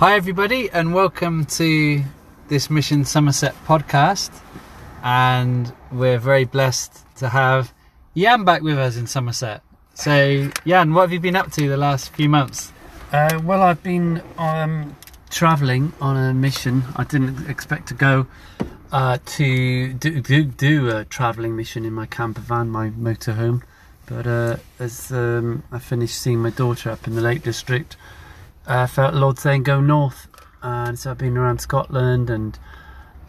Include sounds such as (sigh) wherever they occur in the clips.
Hi, everybody, and welcome to this Mission Somerset podcast. And we're very blessed to have Jan back with us in Somerset. So, Jan, what have you been up to the last few months? Uh, well, I've been um, travelling on a mission. I didn't expect to go uh, to do, do, do a travelling mission in my camper van, my motorhome. But uh, as um, I finished seeing my daughter up in the Lake District, I felt the Lord saying go north. And so I've been around Scotland and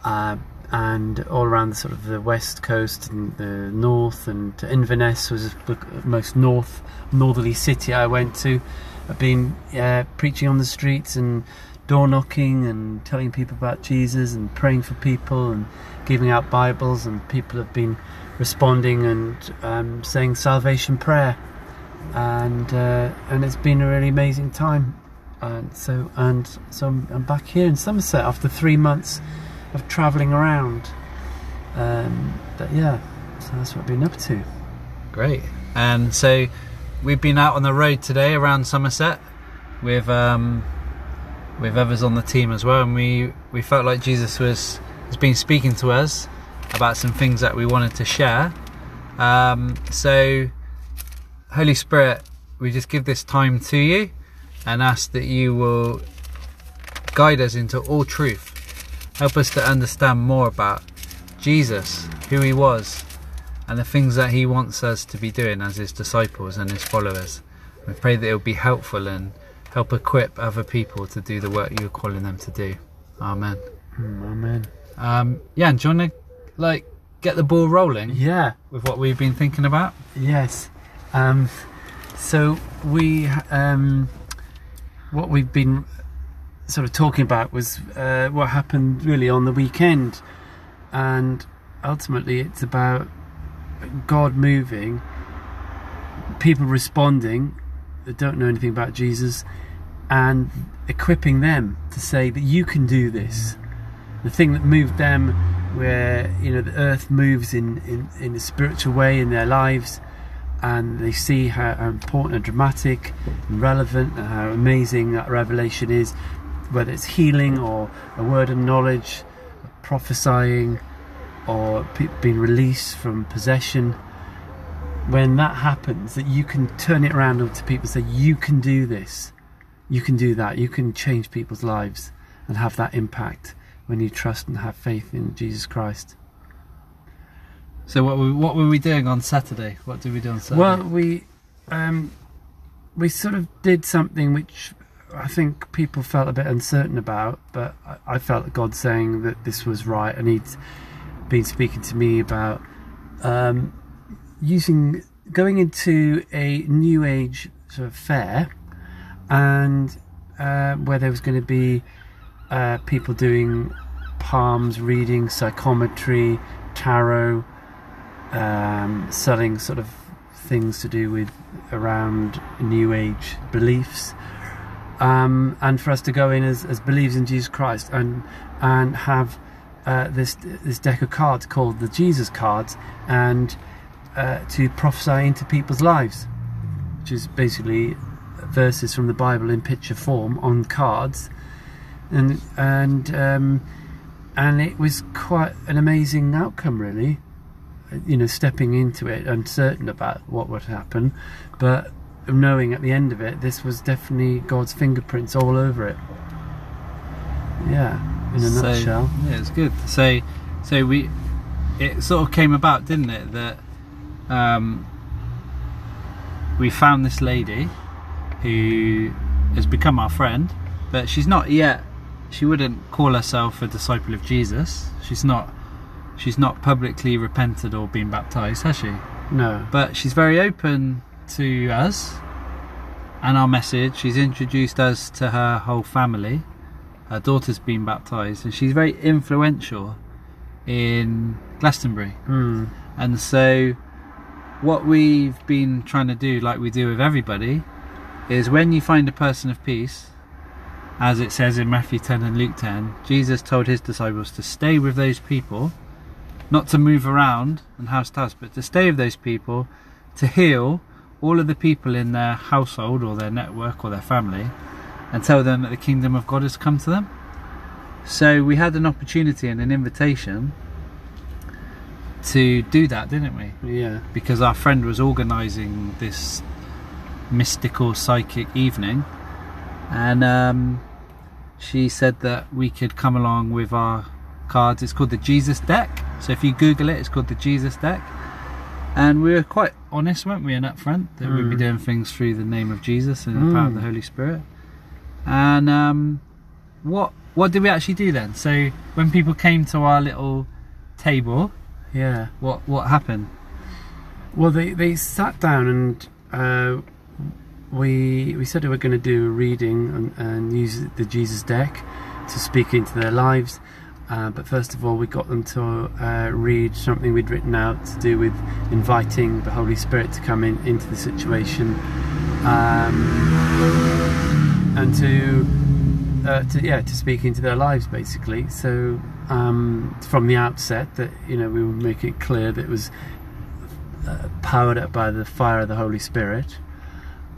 uh, and all around the sort of the west coast and the north and Inverness was the most north northerly city I went to. I've been uh, preaching on the streets and door knocking and telling people about Jesus and praying for people and giving out Bibles and people have been responding and um, saying salvation prayer and uh, and it's been a really amazing time and so and so I'm, I'm, back here in Somerset after three months of travelling around. Um, but yeah so that's what I've been up to. Great. And so we've been out on the road today around Somerset with um, with others on the team as well, and we we felt like Jesus was has been speaking to us about some things that we wanted to share. Um, so, Holy Spirit, we just give this time to you and ask that you will guide us into all truth. Help us to understand more about Jesus, who he was, and the things that he wants us to be doing as his disciples and his followers. We pray that it will be helpful and help equip other people to do the work you're calling them to do. Amen. Mm, amen. Um, yeah, do you want to like get the ball rolling? Yeah. With what we've been thinking about? Yes. Um, so we um, what we've been sort of talking about was uh, what happened really on the weekend, and ultimately it's about God moving, people responding that don't know anything about Jesus, and equipping them to say that you can do this. The thing that moved them, where you know the earth moves in in, in a spiritual way in their lives, and they see how, important and dramatic and relevant and how amazing that revelation is, whether it's healing or a word of knowledge, prophesying, or being released from possession. When that happens that you can turn it around to people and say you can do this. You can do that. You can change people's lives and have that impact when you trust and have faith in Jesus Christ so what were, what were we doing on Saturday? What did we do on Saturday? Well we um, we sort of did something which I think people felt a bit uncertain about but I, I felt God saying that this was right and he'd been speaking to me about um, using going into a new age sort of fair and uh, where there was going to be uh, people doing palms reading psychometry tarot um, selling sort of things to do with around new age beliefs um, and for us to go in as, as believers in Jesus Christ and and have uh, this this deck of cards called the Jesus cards and uh, to prophesy into people's lives, which is basically verses from the Bible in picture form on cards, and and um, and it was quite an amazing outcome, really. You know, stepping into it, uncertain about what would happen, but knowing at the end of it, this was definitely God's fingerprints all over it. Yeah, in a so, nutshell. Yeah, it's good. So, so we, it sort of came about, didn't it, that um, we found this lady who has become our friend, but she's not yet. She wouldn't call herself a disciple of Jesus. She's not. She's not publicly repented or been baptized, has she? No. But she's very open to us and our message. She's introduced us to her whole family. Her daughter's been baptized, and she's very influential in Glastonbury. Mm. And so what we've been trying to do, like we do with everybody, is when you find a person of peace, as it says in Matthew 10 and Luke 10, Jesus told his disciples to stay with those people, not to move around and house to house, but to stay with those people, to heal all of the people in their household or their network or their family, and tell them that the kingdom of God has come to them. So we had an opportunity and an invitation to do that, didn't we? Yeah. Because our friend was organising this mystical psychic evening, and um, she said that we could come along with our cards. It's called the Jesus deck. So if you Google it, it's called the Jesus deck. And we were quite honest, weren't we, and upfront that we'd be Mm. doing things through the name of Jesus and the power of Mm. the Holy Spirit. And um, what what did we actually do then? So when people came to our little table, Yeah. what what happened? Well, they, they sat down and uh, we we said we were going to do a reading and, and use the Jesus deck to speak into their lives. Uh, but first of all, we got them to uh, read something we'd written out to do with inviting the Holy Spirit to come in into the situation um, and to, uh, to yeah to speak into their lives basically. So um, from the outset, that you know we would make it clear that it was uh, powered up by the fire of the Holy Spirit,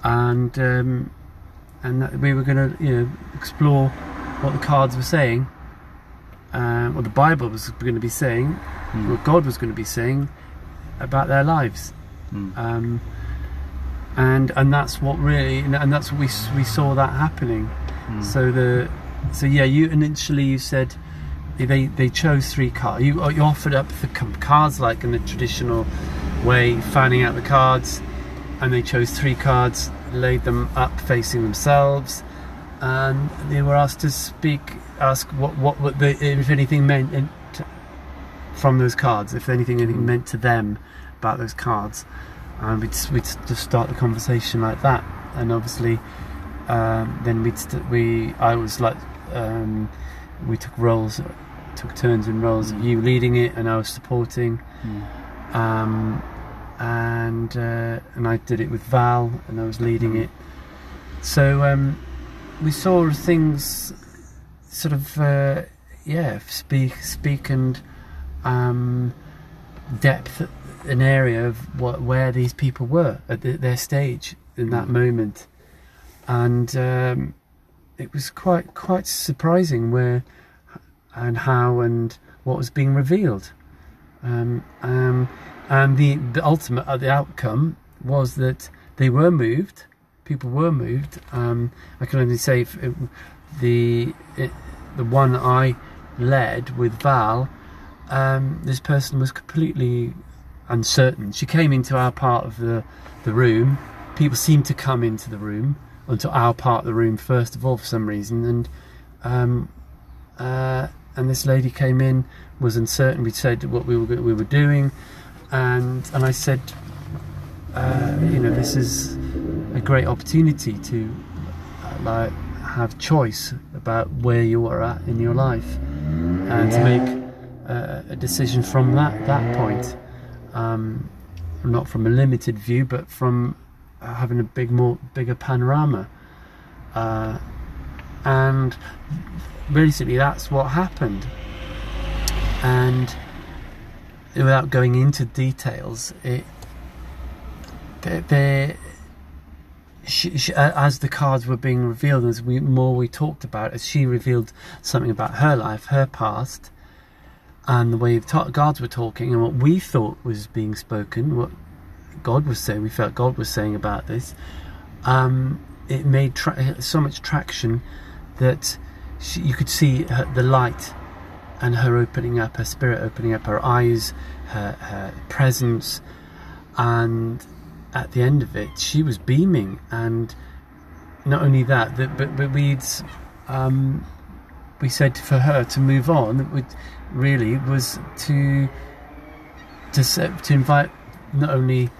and um, and that we were going to you know explore what the cards were saying, uh, what the Bible was going to be saying, what God was going to be saying about their lives, Mm. um, and and that's what really and that's what we we saw that happening. Mm. So the so yeah, you initially you said they they chose three cards. You you offered up the cards like in the traditional way, finding out the cards, and they chose three cards, laid them up facing themselves, and they were asked to speak, ask what what, what the, if anything meant in, t- from those cards, if anything anything meant to them about those cards, and we'd we'd just start the conversation like that, and obviously um, then we'd st- we I was like um, we took roles took turns in roles of you leading it and I was supporting. Mm. um, and uh, and I did it with Val and I was leading it. So um, we saw things sort of uh, yeah speak speak and um, depth an area of what where these people were at the, their stage in that Mm. moment and um, it was quite quite surprising where and how and what was being revealed um, um, and the the ultimate uh, the outcome was that they were moved people were moved um, I can only say it, the it, the one I led with Val um, this person was completely uncertain. She came into our part of the the room. People seemed to come into the room onto our part of the room first of all for some reason and um, uh, and this lady came in was uncertain. We said what we were we were doing and and I said uh, you know this is a great opportunity to like have choice about where you are at in your life and to make uh, a decision from that that point. Um, not from a limited view but from having a big more bigger panorama. Uh, and basically that's what happened. And without going into details it there she, she, as the cards were being revealed as we more we talked about as she revealed something about her life her past and the way the cards were talking and what we thought was being spoken what God was saying we felt God was saying about this um, it made tra- so much traction that she, you could see her, the light and her opening up, her spirit opening up, her eyes, her, her presence, and at the end of it, she was beaming. And not only that, that but but we'd um, we said for her to move on. Would really was to to to invite not only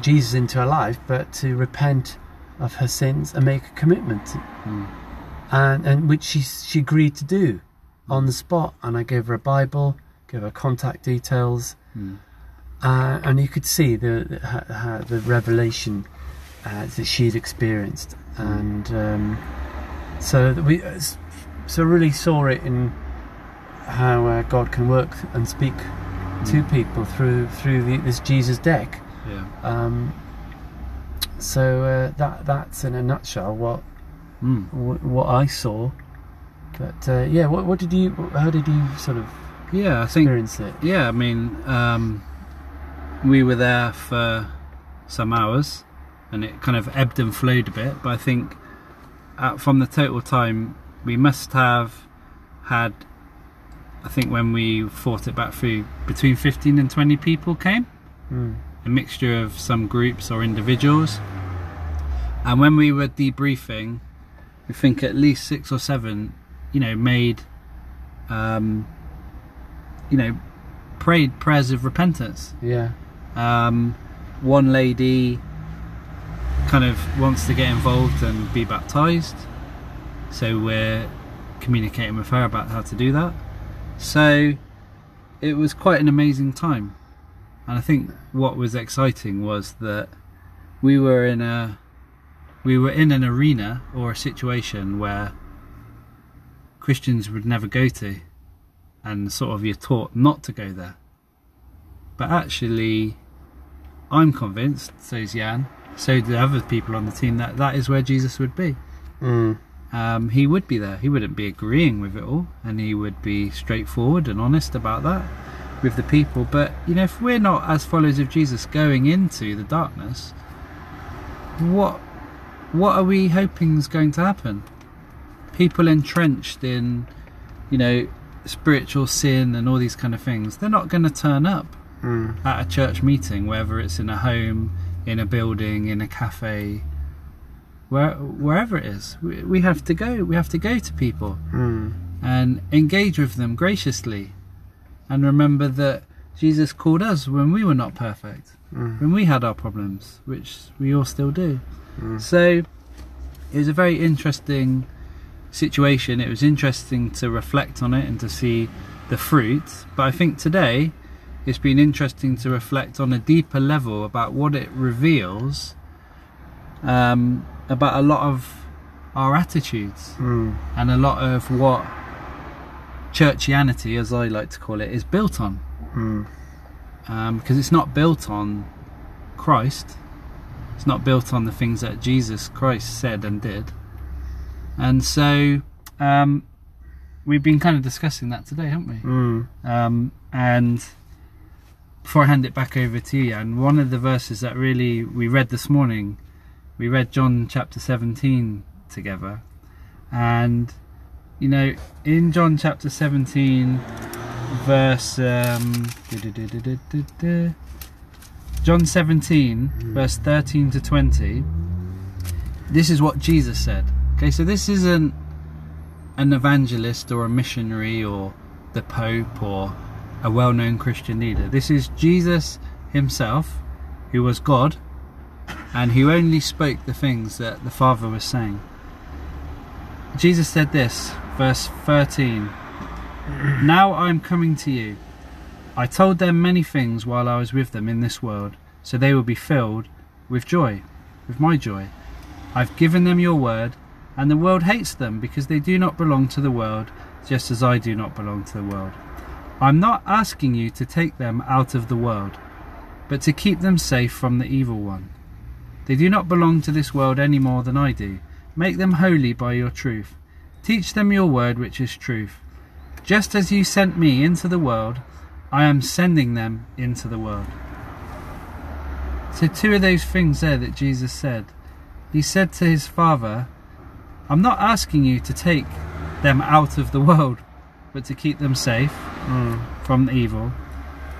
Jesus into her life, but to repent of her sins and make a commitment, Mm. and and which she she agreed to do on the spot. And I gave her a Bible, gave her contact details, Mm. Uh, and you could see the the, her, her, the revelation uh, that she'd experienced, and um, so we uh, so really saw it in how uh, God can work and speak to Mm. people through through the, this Jesus deck. Yeah. Um, so uh, that that's in a nutshell what Mm. wh- what I saw. But uh, yeah, what, what did you? How did you sort of Yeah, I think experience it? Yeah, I mean, um, we were there for some hours, and it kind of ebbed and flowed a bit. But I think uh, from the total time, we must have had. I think when we fought it back through, between fifteen and twenty people came, Mm. a mixture of some groups or individuals. And when we were debriefing, I think at least six or seven, you know, made, um, you know, prayed prayers of repentance. Yeah. Um, one lady kind of wants to get involved and be baptized, so we're communicating with her about how to do that. So it was quite an amazing time, and I think what was exciting was that we were in a we were in an arena or a situation where Christians would never go to, and sort of you're taught not to go there. But actually, I'm convinced, so's Jan, so do the other people on the team, that that is where Jesus would be. Mm. Um, he would be there. He wouldn't be agreeing with it all, and he would be straightforward and honest about that with the people. But you know, if we're not as followers of Jesus going into the darkness, what what are we hoping is going to happen? People entrenched in, you know, spiritual sin and all these kind of things. They're not going to turn up Mm. at a church meeting, whether it's in a home, in a building, in a cafe, where wherever it is. We, we have to go. We have to go to people Mm. and engage with them graciously, and remember that Jesus called us when we were not perfect, Mm. when we had our problems, which we all still do. So it was a very interesting situation. It was interesting to reflect on it and to see the fruit. But I think today it's been interesting to reflect on a deeper level about what it reveals um, about a lot of our attitudes Mm. and a lot of what churchianity, as I like to call it, is built on. Mm. Because it's not built on Christ, it's not built on the things that Jesus Christ said and did. And so um, we've been kind of discussing that today, haven't we? Mm. Um, and before I hand it back over to you, and one of the verses that really we read this morning, we read John chapter 17 together. And, you know, in John chapter 17, verse. Um, John 17, verse 13 to 20, this is what Jesus said. Okay, so this isn't an evangelist or a missionary or the Pope or a well known Christian leader. This is Jesus himself, who was God, and who only spoke the things that the Father was saying. Jesus said this, verse 13 Now I am coming to you. I told them many things while I was with them in this world, so they will be filled with joy, with my joy. I've given them your word, and the world hates them because they do not belong to the world, just as I do not belong to the world. I'm not asking you to take them out of the world, but to keep them safe from the evil one. They do not belong to this world any more than I do. Make them holy by your truth. Teach them your word, which is truth. Just as you sent me into the world, I am sending them into the world. So, two of those things there that Jesus said. He said to his Father, I'm not asking you to take them out of the world, but to keep them safe Mm. from evil.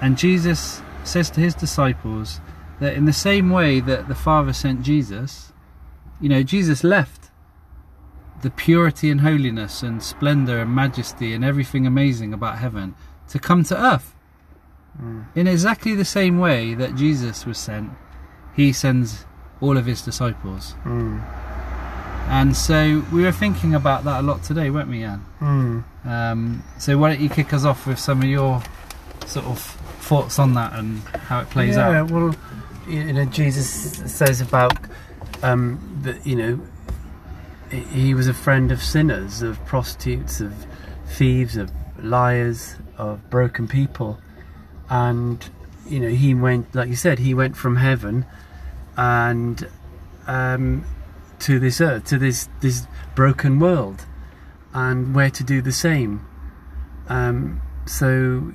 And Jesus says to his disciples that in the same way that the Father sent Jesus, you know, Jesus left the purity and holiness and splendor and majesty and everything amazing about heaven to come to earth. Mm. In exactly the same way that Jesus was sent, he sends all of his disciples. Mm. And so we were thinking about that a lot today, weren't we, Jan? Mm. Um, so why don't you kick us off with some of your sort of thoughts on that and how it plays yeah, out? Yeah, well, you know, Jesus says about um, that you know he- he was a friend of sinners, of prostitutes, of thieves, of liars, of broken people, and you know he went, like you said, he went from heaven, and um, to this earth, to this this broken world, and where to do the same. Um, so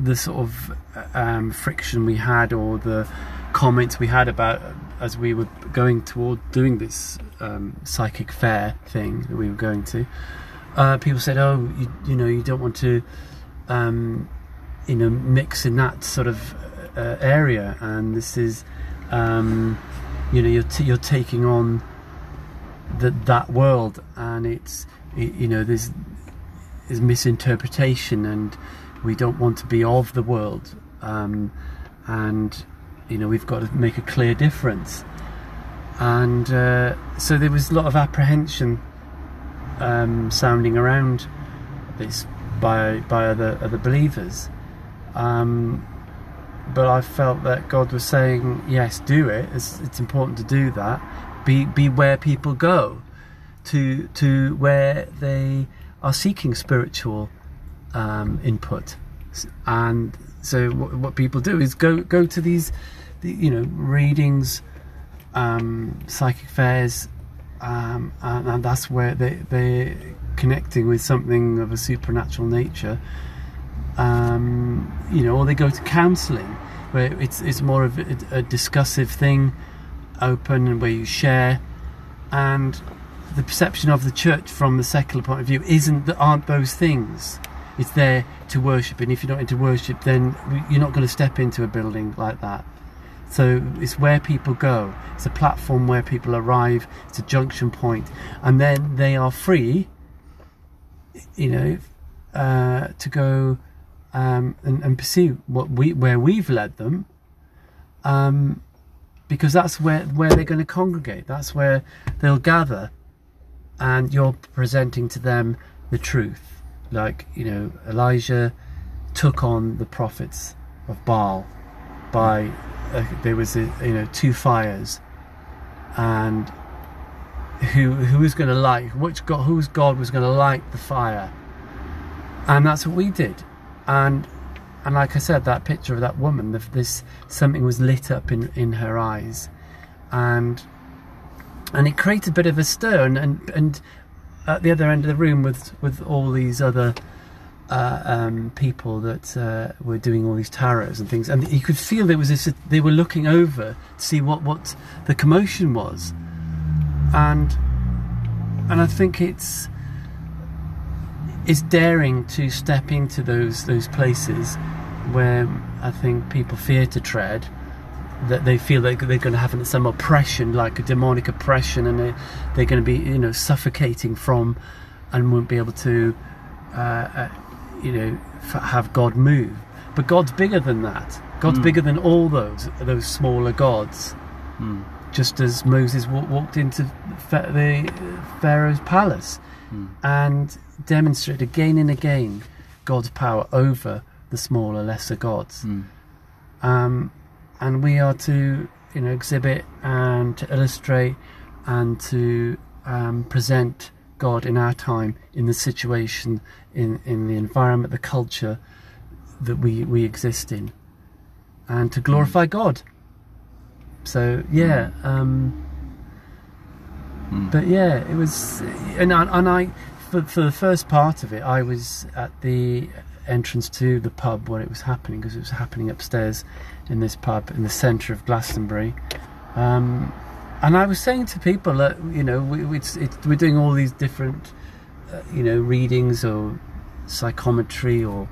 the sort of um, friction we had, or the comments we had about as we were going toward doing this um, psychic fair thing that we were going to, uh, people said, "Oh, you, you know, you don't want to." Um, you know mix in that sort of uh, area and this is um, you know you're, t- you're taking on the, that world and it's you know there's is misinterpretation and we don't want to be of the world um, and you know we've got to make a clear difference and uh, so there was a lot of apprehension um, sounding around this by by other other believers um, but I felt that God was saying, yes, do it. It's, it's important to do that. Be be where people go, to to where they are seeking spiritual um, input, and so what, what people do is go go to these, the, you know, readings, um, psychic fairs, um, and, and that's where they they connecting with something of a supernatural nature. Um, you know, or they go to counselling, where it's it's more of a, a discussive thing, open and where you share, and the perception of the church from the secular point of view isn't that aren't those things. It's there to worship, and if you're not into worship, then you're not going to step into a building like that. So it's where people go. It's a platform where people arrive. It's a junction point, and then they are free. You know, uh, to go um, and, and pursue what we where we've led them, um, because that's where where they're going to congregate. That's where they'll gather, and you're presenting to them the truth. Like you know, Elijah took on the prophets of Baal by uh, there was a, you know two fires, and who who was going to light which God whose God was going to light the fire, and that's what we did. And and like I said, that picture of that woman, this something was lit up in in her eyes, and and it created a bit of a stir. And and, and at the other end of the room, with with all these other uh, um, people that uh, were doing all these tarots and things, and you could feel there was this. They were looking over to see what what the commotion was, and and I think it's is daring to step into those those places where I think people fear to tread. That they feel that they're going to have some oppression, like a demonic oppression, and they, they're going to be, you know, suffocating from, and won't be able to, uh, uh, you know, f- have God move. But God's bigger than that. God's Mm. bigger than all those those smaller gods. Mm. Just as Moses wa- walked into the Pharaoh's palace Mm. and demonstrated again and again God's power over the smaller, lesser gods. Mm. Um, and we are to, you know, exhibit and to illustrate and to um, present God in our time, in the situation, in, in the environment, the culture that we, we exist in, and to glorify God. So yeah, um, Mm. but yeah, it was, and I, and I for, for the first part of it, I was at the entrance to the pub where it was happening because it was happening upstairs in this pub in the centre of Glastonbury. Um, and I was saying to people that you know we, we- it's, it's, we're doing all these different uh, you know readings or psychometry or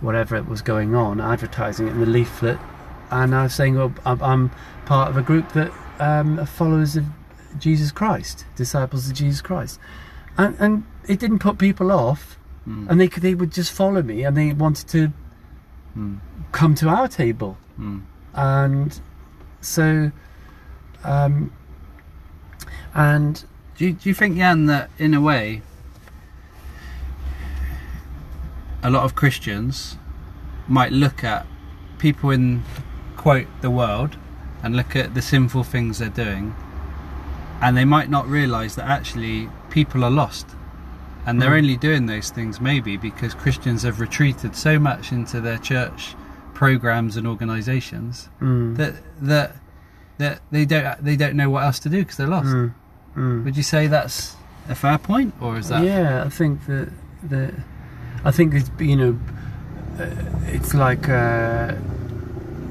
whatever it was going on, advertising it in the leaflet. And I was saying, well, I'm, I'm part of a group that um, are followers of Jesus Christ, disciples of Jesus Christ, and and it didn't put people off, Mm. and they could they would just follow me, and they wanted to Mm. Come to our table, Mm. and so, um, and Do you, do you think, Jan, that in a way, a lot of Christians might look at people in, quote, the world and look at the sinful things they're doing, and they might not realise that actually people are lost. And they're Mm. only doing those things maybe because Christians have retreated so much into their church programs and organisations mm, that that that they don't they don't know what else to do because they're lost. mm, Mm. Would you say that's a fair point, or is that? Yeah, I think that that I think it's you know uh, it's like uh,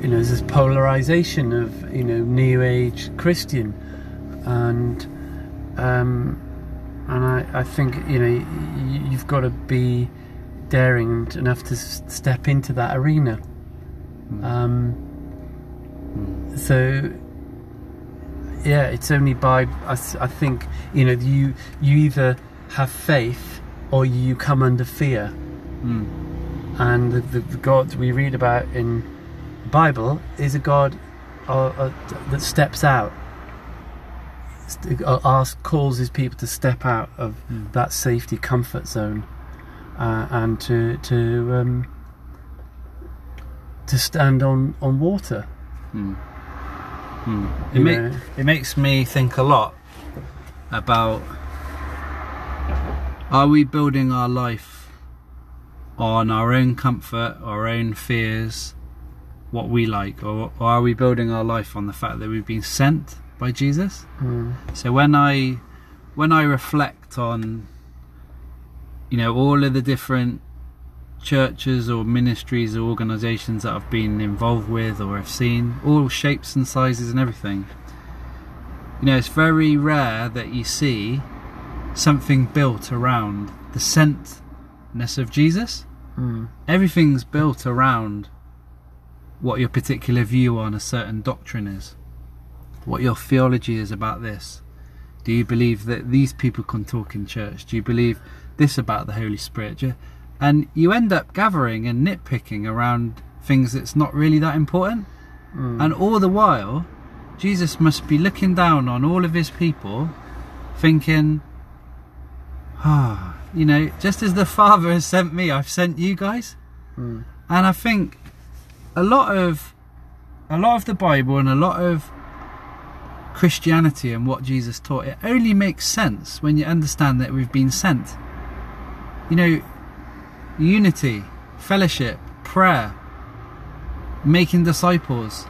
you know there's this polarization of you know new age Christian and um, and I, I think you know you've got to be daring enough to step into that arena. Um, so yeah, it's only by I, I, think you know you you either have faith or you come under fear, Mm. and the, the, the God we read about in the Bible is a God uh, uh, that steps out, uh, asks calls his people to step out of Mm. that safety comfort zone, uh, and to to um, to stand on on water. Mm. Mm. It, ma- know. it makes me think a lot about are we building our life on our own comfort, our own fears, what we like, or, or are we building our life on the fact that we've been sent by Jesus? Mm. So when I when I reflect on you know all of the different churches or ministries or organizations that I've been involved with or have seen all shapes and sizes and everything you know it's very rare that you see something built around the sentness of Jesus Mm. everything's built around what your particular view on a certain doctrine is, what your theology is about this. Do you believe that these people can talk in church? Do you believe this about the Holy Spirit? Do you- And you end up gathering and nitpicking around things that's not really that important. Mm. And all the while, Jesus must be looking down on all of his people, thinking, ah, you know, just as the Father has sent me, I've sent you guys. Mm. And I think a lot of a lot of the Bible and a lot of Christianity and what Jesus taught, it only makes sense when you understand that we've been sent. You know, unity, fellowship, prayer, making disciples.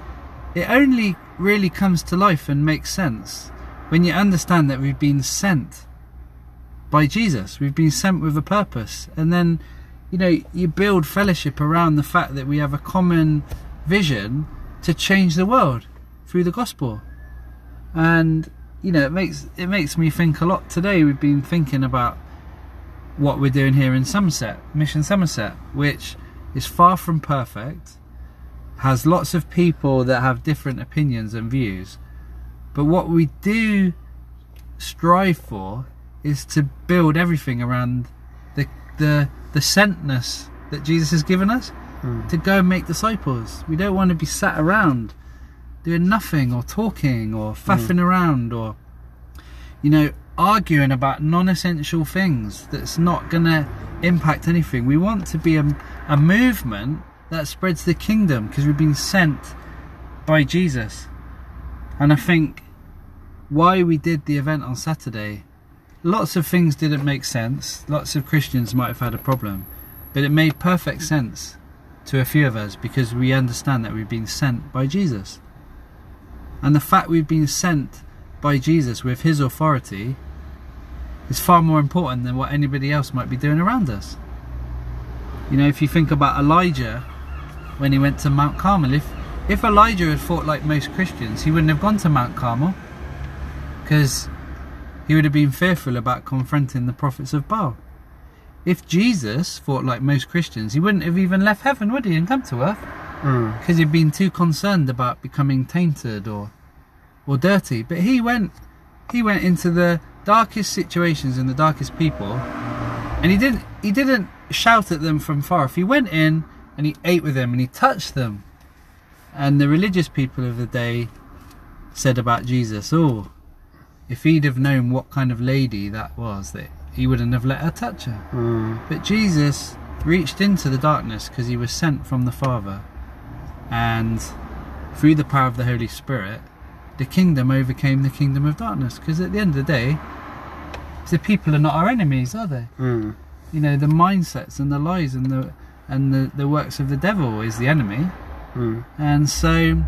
It only really comes to life and makes sense when you understand that we've been sent by Jesus. We've been sent with a purpose. And then, you know, you build fellowship around the fact that we have a common vision to change the world through the gospel. And, you know, it makes it makes me think a lot today. We've been thinking about what we're doing here in Somerset, Mission Somerset, which is far from perfect, has lots of people that have different opinions and views. But what we do strive for is to build everything around the the the sentness that Jesus has given us Mm. to go and make disciples. We don't want to be sat around doing nothing or talking or faffing around or you know arguing about non-essential things that's not going to impact anything. We want to be a, a movement that spreads the kingdom because we've been sent by Jesus. And I think why we did the event on Saturday lots of things didn't make sense. Lots of Christians might have had a problem, but it made perfect sense to a few of us because we understand that we've been sent by Jesus. And the fact we've been sent by Jesus with his authority is far more important than what anybody else might be doing around us. You know, if you think about Elijah when he went to Mount Carmel, if if Elijah had fought like most Christians, he wouldn't have gone to Mount Carmel because he would have been fearful about confronting the prophets of Baal. If Jesus fought like most Christians, he wouldn't have even left heaven, would he, and come to earth? Mm. Because he'd been too concerned about becoming tainted or or dirty. But he went he went into the darkest situations and the darkest people and he didn't he didn't shout at them from far. off. he went in and he ate with them and he touched them. And the religious people of the day said about Jesus, oh, if he'd have known what kind of lady that was, that he wouldn't have let her touch her. Mm. But Jesus reached into the darkness because he was sent from the Father. And through the power of the Holy Spirit, the kingdom overcame the kingdom of darkness. Because at the end of the day, the people are not our enemies, are they? Mm. You know, the mindsets and the lies and the and the, the works of the devil is the enemy. Mm. And so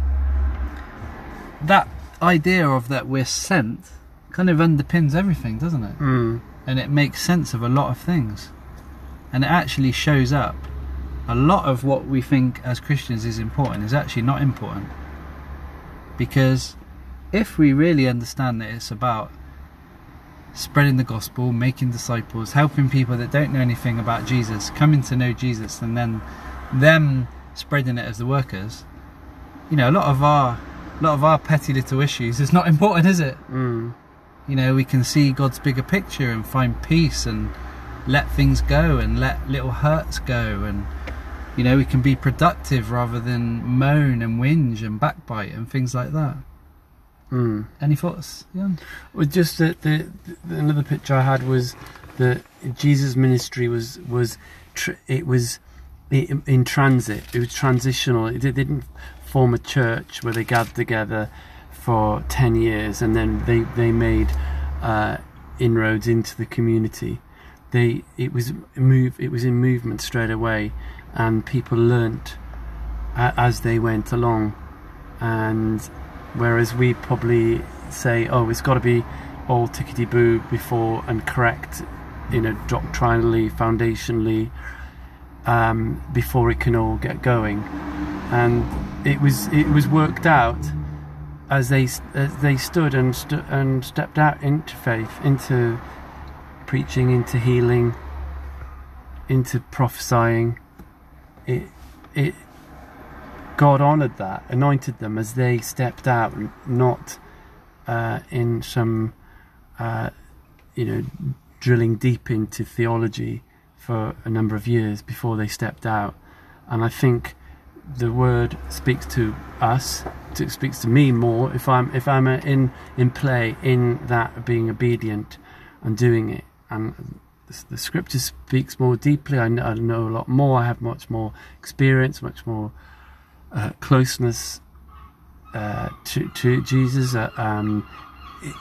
that idea of that we're sent kind of underpins everything, doesn't it? Mm. And it makes sense of a lot of things. And it actually shows up a lot of what we think as Christians is important is actually not important. Because if we really understand that it's about spreading the gospel, making disciples, helping people that don't know anything about Jesus, coming to know Jesus, and then them spreading it as the workers, you know, a lot of our a lot of our petty little issues is not (laughs) important, is it? Mm. You know, we can see God's bigger picture and find peace and let things go and let little hurts go and you know, we can be productive rather than moan and whinge and backbite and things like that. Mm. Any thoughts, Jan? Well, just that the, the another picture I had was that Jesus' ministry was was tr- it was in, in transit. It was transitional. It did- didn't form a church where they gathered together for ten years and then they they made uh, inroads into the community. They it was move it was in movement straight away, and people learnt a- as they went along, and whereas we probably say, oh, it's got to be all tickety boo before and correct, you know, doctrinally, foundationally, um, before it can all get going, and it was it was worked out as they as they stood and stu- and stepped out into faith, into preaching, into healing, into prophesying. It it God honoured that, anointed them as they stepped out, not uh, in some, uh, you know, drilling deep into theology for a number of years before they stepped out. And I think the word speaks to us, speaks to me more if I'm if I'm uh, in in play in that being obedient and doing it. And the, the scripture speaks more deeply. I know, I know a lot more. I have much more experience, much more uh, closeness uh, to to Jesus. Uh, um,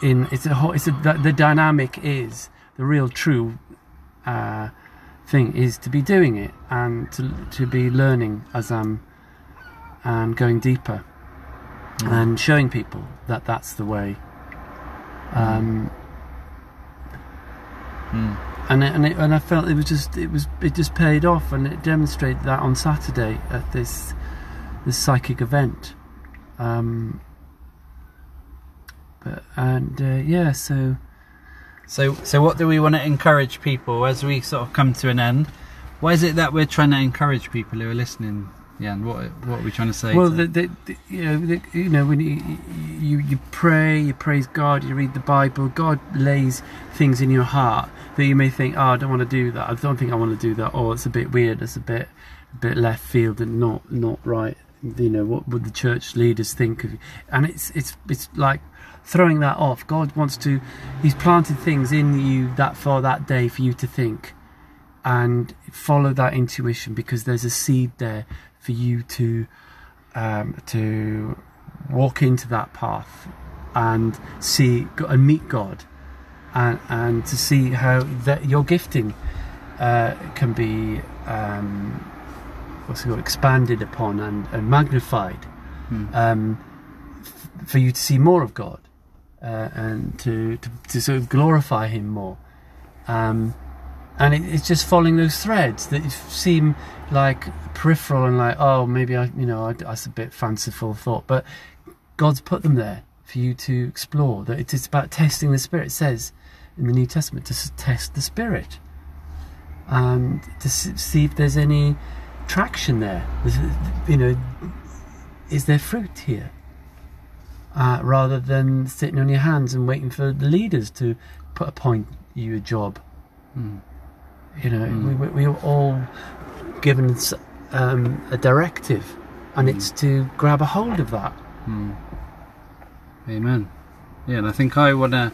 in it's a whole, it's a, the, the dynamic is the real true uh, thing is to be doing it and to to be learning as I'm and going deeper and showing people that that's the way. Um, Mm. and it, and it, and I felt it was just it was it just paid off, and it demonstrated that on Saturday at this this psychic event. Um, but and uh, yeah, so So, so what do we want to encourage people as we sort of come to an end? Why is it that we're trying to encourage people who are listening, Jan? What what are we trying to say? well, to- the, the, the, you know, the, you know, when you, you you pray, you praise God, you read the Bible, God lays things in your heart that you may think, oh, I don't want to do that. I don't think I want to do that. Or it's a bit weird. It's a bit a bit left field and not not right. You know, what would the church leaders think of? You. And it's it's it's like throwing that off. God wants to. He's planted things in you that for that day for you to think and follow that intuition because there's a seed there for you to um, to walk into that path and see and meet God and and to see how that your gifting uh, can be um, what's it called expanded upon and, and magnified Hmm. um, f- for you to see more of God uh, and to, to to sort of glorify Him more. Um, and it, it's just following those threads that seem like peripheral and like oh maybe I you know I, that's a bit fanciful thought, but God's put them there for you to explore. That it is about testing the spirit. It says in the New Testament to test the spirit and to see if there's any traction there. There's, You know, is there fruit here? Uh, rather than sitting on your hands and waiting for the leaders to put appoint you a job. Hmm. You know, Mm. we, we, we were all given um, a directive, and Mm. it's to grab a hold of that. Hmm. Amen. Yeah, and I think I want to,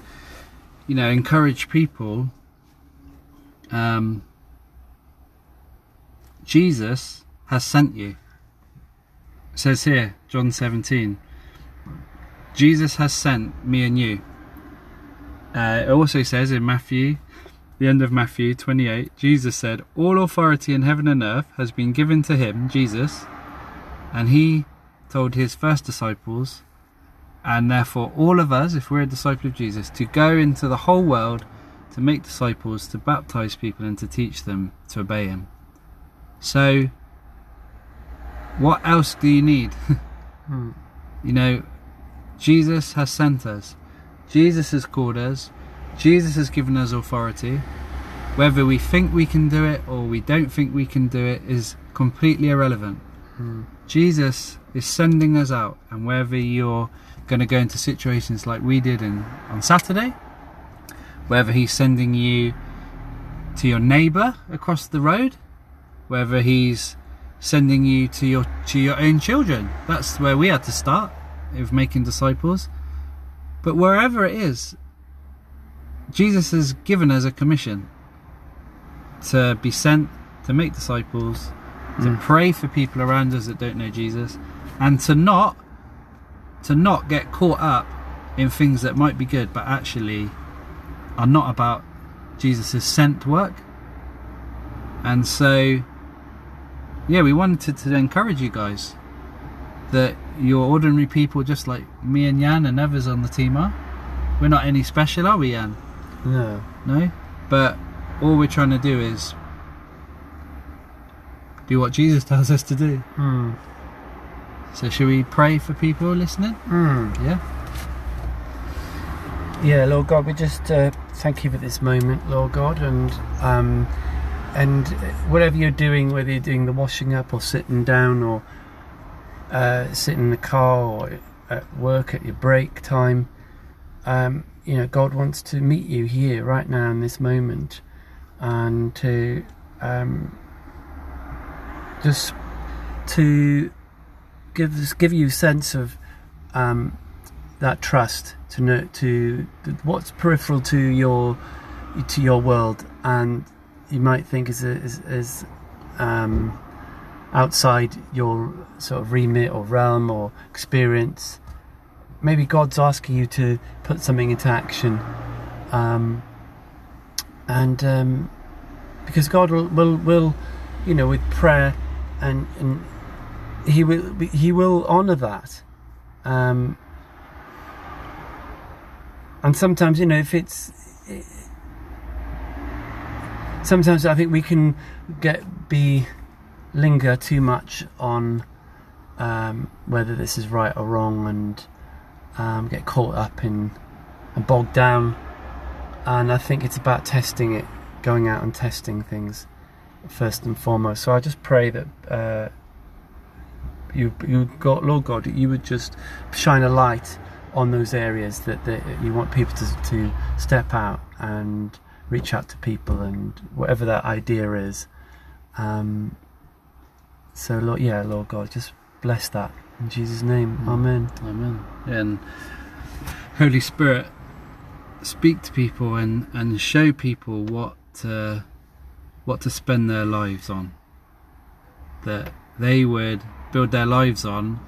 you know, encourage people. Um, Jesus has sent you. It says here, John 17. Jesus has sent me and you. Uh, it also says in Matthew, the end of Matthew 28, Jesus said, All authority in heaven and earth has been given to him, Jesus, and he told his first disciples, And therefore, all of us, if we're a disciple of Jesus, to go into the whole world to make disciples, to baptize people, and to teach them to obey Him. So, what else do you need? (laughs) Hmm. You know, Jesus has sent us, Jesus has called us, Jesus has given us authority. Whether we think we can do it or we don't think we can do it is completely irrelevant. Hmm. Jesus is sending us out, and whether you're going to go into situations like we did in, on Saturday, whether he's sending you to your neighbour across the road, whether he's sending you to your to your own children. That's where we had to start of making disciples. But wherever it is, Jesus has given us a commission to be sent to make disciples, to Mm. pray for people around us that don't know Jesus, and to not to not get caught up in things that might be good but actually are not about Jesus' sent work. And so yeah, we wanted to encourage you guys that you're ordinary people just like me and Jan and others on the team are. We're not any special, are we, Jan? No. No? But all we're trying to do is do what Jesus tells us to do. Hmm. So, should we pray for people listening? Hmm. Yeah? Yeah, Lord God, we just uh, thank you for this moment, Lord God, and um, and whatever you're doing, whether you're doing the washing up or sitting down or uh, sitting in the car or at work at your break time, um, you know, God wants to meet you here right now in this moment, and to um, just to give give you a sense of um, that trust to know to what's peripheral to your to your world and you might think is is, is um, outside your sort of remit or realm or experience. Maybe God's asking you to put something into action. Um, and um, because God will, will will you know with prayer and and he will he will honor that. Um, and sometimes you know if it's sometimes I think we can get be linger too much on um, whether this is right or wrong and um, get caught up in and bogged down. And I think it's about testing it going out and testing things first and foremost. So I just pray that uh, you you got Lord God you would just shine a light on those areas that, that you want people to, to step out and reach out to people and whatever that idea is. Um, so, Lord, yeah, Lord God, just bless that in Jesus' name. Mm. Amen. Amen. And Holy Spirit, speak to people and, and show people what to, what to spend their lives on. That they would build their lives on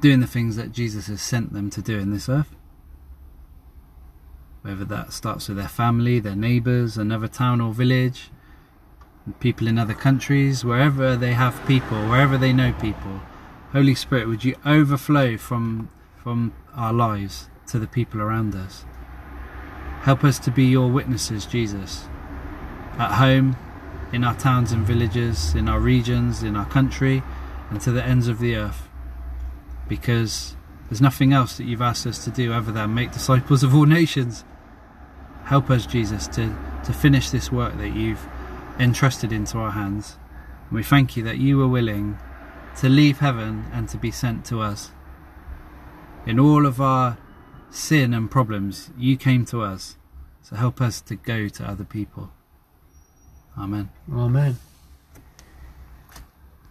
doing the things that Jesus has sent them to do in this earth. Whether that starts with their family, their neighbours, another town or village, people in other countries, wherever they have people, wherever they know people. Holy Spirit, would you overflow from from our lives to the people around us? Help us to be your witnesses, Jesus. At home, in our towns and villages, in our regions, in our country, and to the ends of the earth. Because there's nothing else that you've asked us to do other than make disciples of all nations. Help us, Jesus, to, to finish this work that you've entrusted into our hands. And we thank you that you were willing to leave heaven and to be sent to us. In all of our sin and problems, you came to us. So help us to go to other people. Amen. Amen.